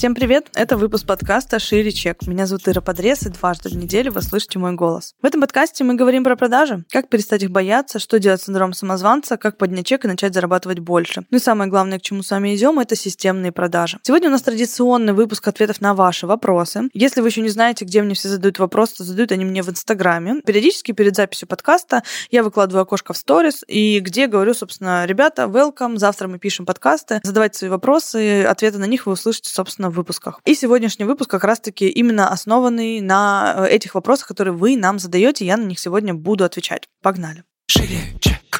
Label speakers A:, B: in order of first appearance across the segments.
A: Всем привет! Это выпуск подкаста «Шире чек». Меня зовут Ира Подрез, и дважды в неделю вы слышите мой голос. В этом подкасте мы говорим про продажи, как перестать их бояться, что делать с синдромом самозванца, как поднять чек и начать зарабатывать больше. Ну и самое главное, к чему с вами идем, это системные продажи. Сегодня у нас традиционный выпуск ответов на ваши вопросы. Если вы еще не знаете, где мне все задают вопросы, то задают они мне в Инстаграме. Периодически перед записью подкаста я выкладываю окошко в сторис, и где говорю, собственно, ребята, welcome, завтра мы пишем подкасты, задавайте свои вопросы, ответы на них вы услышите, собственно, в выпусках. И сегодняшний выпуск как раз-таки именно основанный на э, этих вопросах, которые вы нам задаете. Я на них сегодня буду отвечать. Погнали.
B: Шире, чек.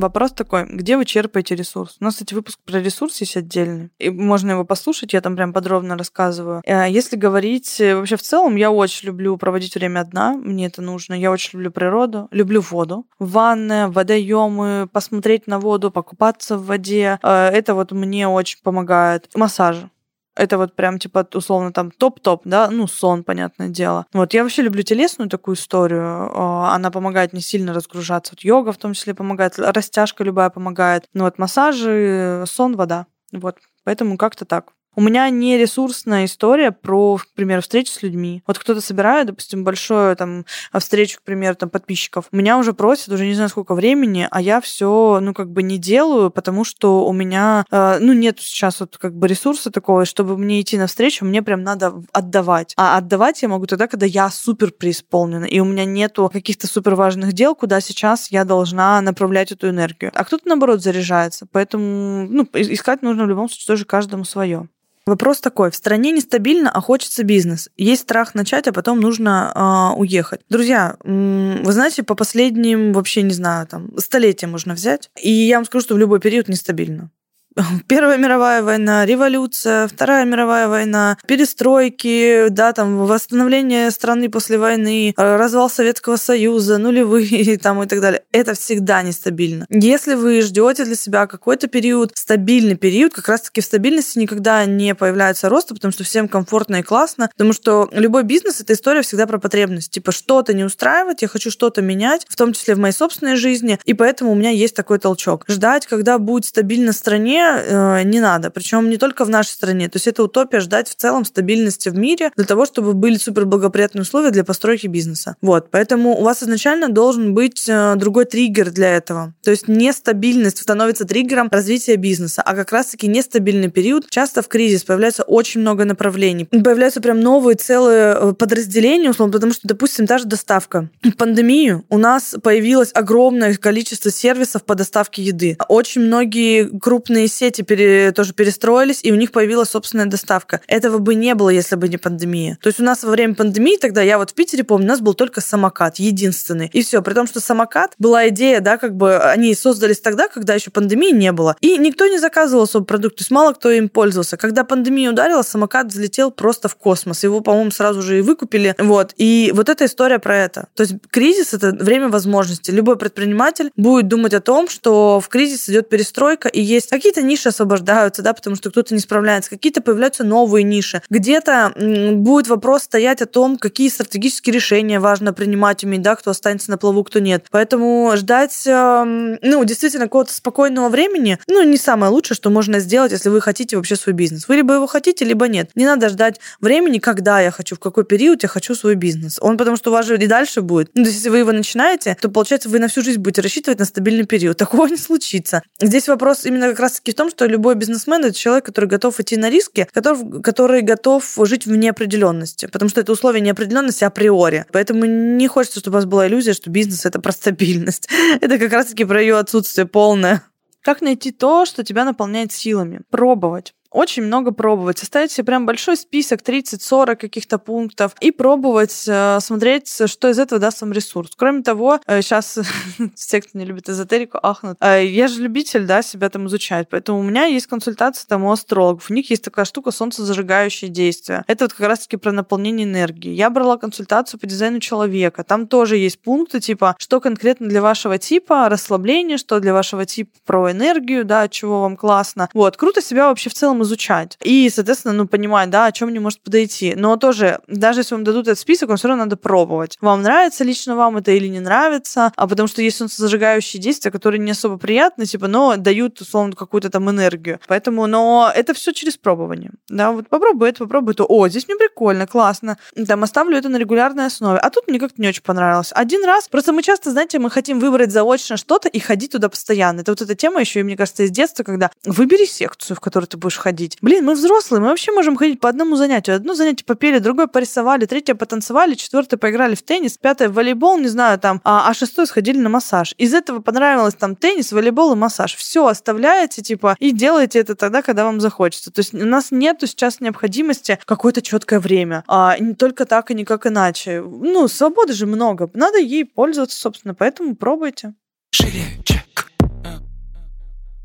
A: Вопрос такой, где вы черпаете ресурс? У нас, кстати, выпуск про ресурс есть отдельный, и можно его послушать, я там прям подробно рассказываю. Э, Если говорить э, вообще в целом, я очень люблю проводить время одна, мне это нужно. Я очень люблю природу, люблю воду. Ванная, водоемы, посмотреть на воду, покупаться в воде. Э, Это вот мне очень помогает. Массажи. Это вот прям типа условно там топ-топ, да, ну сон, понятное дело. Вот я вообще люблю телесную такую историю. Э, Она помогает не сильно разгружаться. Вот йога в том числе помогает, растяжка любая помогает. Ну вот массажи, сон, вода. Вот. Поэтому как-то так. У меня не ресурсная история про, к примеру, встречи с людьми. Вот кто-то собирает, допустим, большую там встречу, к примеру, там подписчиков. Меня уже просят уже не знаю сколько времени, а я все, ну, как бы не делаю, потому что у меня, э, ну, нет сейчас вот как бы ресурса такого, чтобы мне идти на встречу, мне прям надо отдавать. А отдавать я могу тогда, когда я супер преисполнена, и у меня нету каких-то супер важных дел, куда сейчас я должна направлять эту энергию. А кто-то, наоборот, заряжается. Поэтому, ну, искать нужно в любом случае тоже каждому свое. Вопрос такой. В стране нестабильно, а хочется бизнес. Есть страх начать, а потом нужно э, уехать. Друзья, вы знаете, по последним, вообще не знаю, там, столетия можно взять. И я вам скажу, что в любой период нестабильно. Первая мировая война, революция, Вторая мировая война, перестройки, да, там, восстановление страны после войны, э, развал Советского Союза, нулевые там и так далее. Это всегда нестабильно. Если вы ждете для себя какой-то период, стабильный период, как раз-таки в стабильности никогда не появляется роста, потому что всем комфортно и классно, потому что любой бизнес — это история всегда про потребность. Типа что-то не устраивает, я хочу что-то менять, в том числе в моей собственной жизни, и поэтому у меня есть такой толчок. Ждать, когда будет стабильно в стране, э, не надо. Причем не только в нашей стране. То есть это утопия ждать в целом стабильности в мире для того, чтобы были супер благоприятные условия для постройки бизнеса. Вот. Поэтому у вас изначально должен быть э, другой триггер для этого. То есть нестабильность становится триггером развития бизнеса, а как раз-таки нестабильный период часто в кризис появляется очень много направлений. Появляются прям новые целые э, подразделения, условно, потому что, допустим, та же доставка. В пандемию у нас появилось огромное количество сервисов по доставке еды. Очень многие крупные сети пере, тоже перестроились, и у них появилась собственная доставка. Этого бы не было, если бы не пандемия. То есть у нас во время пандемии тогда, я вот в Питере помню, у нас был только самокат, единственный. И все. При том, что самокат была идея, да, как бы они создались тогда, когда еще пандемии не было. И никто не заказывал особо продукт, то есть мало кто им пользовался. Когда пандемия ударила, самокат взлетел просто в космос. Его, по-моему, сразу же и выкупили. Вот. И вот эта история про это. То есть кризис — это время возможностей. Любой предприниматель будет думать о том, что в кризис идет перестройка, и есть какие-то ниши освобождаются, да, потому что кто-то не справляется, какие-то появляются новые ниши. Где-то будет вопрос стоять о том, какие стратегические решения важно принимать, уметь, да, кто останется на плаву, кто нет. Поэтому ждать, эм, ну, действительно, какого-то спокойного времени, ну, не самое лучшее, что можно сделать, если вы хотите вообще свой бизнес. Вы либо его хотите, либо нет. Не надо ждать времени, когда я хочу, в какой период я хочу свой бизнес. Он потому что у вас же и дальше будет. Ну, то есть, если вы его начинаете, то, получается, вы на всю жизнь будете рассчитывать на стабильный период. Такого не случится. Здесь вопрос именно как раз-таки в том, что любой бизнесмен — это человек, который готов идти на риски, который, который готов жить в неопределенности, потому что это условие неопределенности априори. Поэтому не хочется, чтобы у вас была иллюзия, что бизнес — это про стабильность. Это как раз-таки про ее отсутствие полное. Как найти то, что тебя наполняет силами? Пробовать очень много пробовать. Составить себе прям большой список, 30-40 каких-то пунктов, и пробовать э, смотреть, что из этого даст вам ресурс. Кроме того, э, сейчас все, кто не любит эзотерику, ахнут. Э, я же любитель, да, себя там изучать, поэтому у меня есть консультация там у астрологов. У них есть такая штука солнцезажигающее действие. Это вот как раз-таки про наполнение энергии. Я брала консультацию по дизайну человека. Там тоже есть пункты, типа, что конкретно для вашего типа расслабление, что для вашего типа про энергию, да, чего вам классно. Вот, круто себя вообще в целом изучать. И, соответственно, ну, понимать, да, о чем не может подойти. Но тоже, даже если вам дадут этот список, вам все равно надо пробовать. Вам нравится лично вам это или не нравится, а потому что есть зажигающие действия, которые не особо приятны, типа, но дают, условно, какую-то там энергию. Поэтому, но это все через пробование. Да, вот попробуй это, попробуй то. О, здесь мне прикольно, классно. Там оставлю это на регулярной основе. А тут мне как-то не очень понравилось. Один раз, просто мы часто, знаете, мы хотим выбрать заочно что-то и ходить туда постоянно. Это вот эта тема еще, и мне кажется, из детства, когда выбери секцию, в которую ты будешь ходить. Блин, мы взрослые, мы вообще можем ходить по одному занятию. Одно занятие попели, другое порисовали, третье потанцевали, четвертое поиграли в теннис, пятое в волейбол, не знаю, там, а, а шестое сходили на массаж. Из этого понравилось там теннис, волейбол и массаж. Все оставляете, типа, и делаете это тогда, когда вам захочется. То есть у нас нету сейчас необходимости какое-то четкое время. А не только так и никак иначе. Ну, свободы же много. Надо ей пользоваться, собственно, поэтому пробуйте.
B: Шире.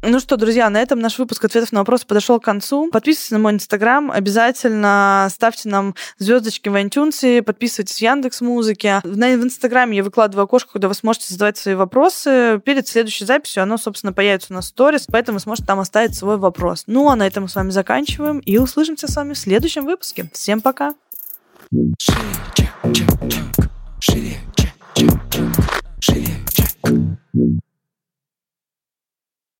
A: Ну что, друзья, на этом наш выпуск ответов на вопросы подошел к концу. Подписывайтесь на мой инстаграм, обязательно ставьте нам звездочки в iTunes, подписывайтесь в Яндекс Музыки. В инстаграме я выкладываю окошко, куда вы сможете задавать свои вопросы. Перед следующей записью оно, собственно, появится на сторис, поэтому вы сможете там оставить свой вопрос. Ну а на этом мы с вами заканчиваем и услышимся с вами в следующем выпуске. Всем пока!
B: Шире.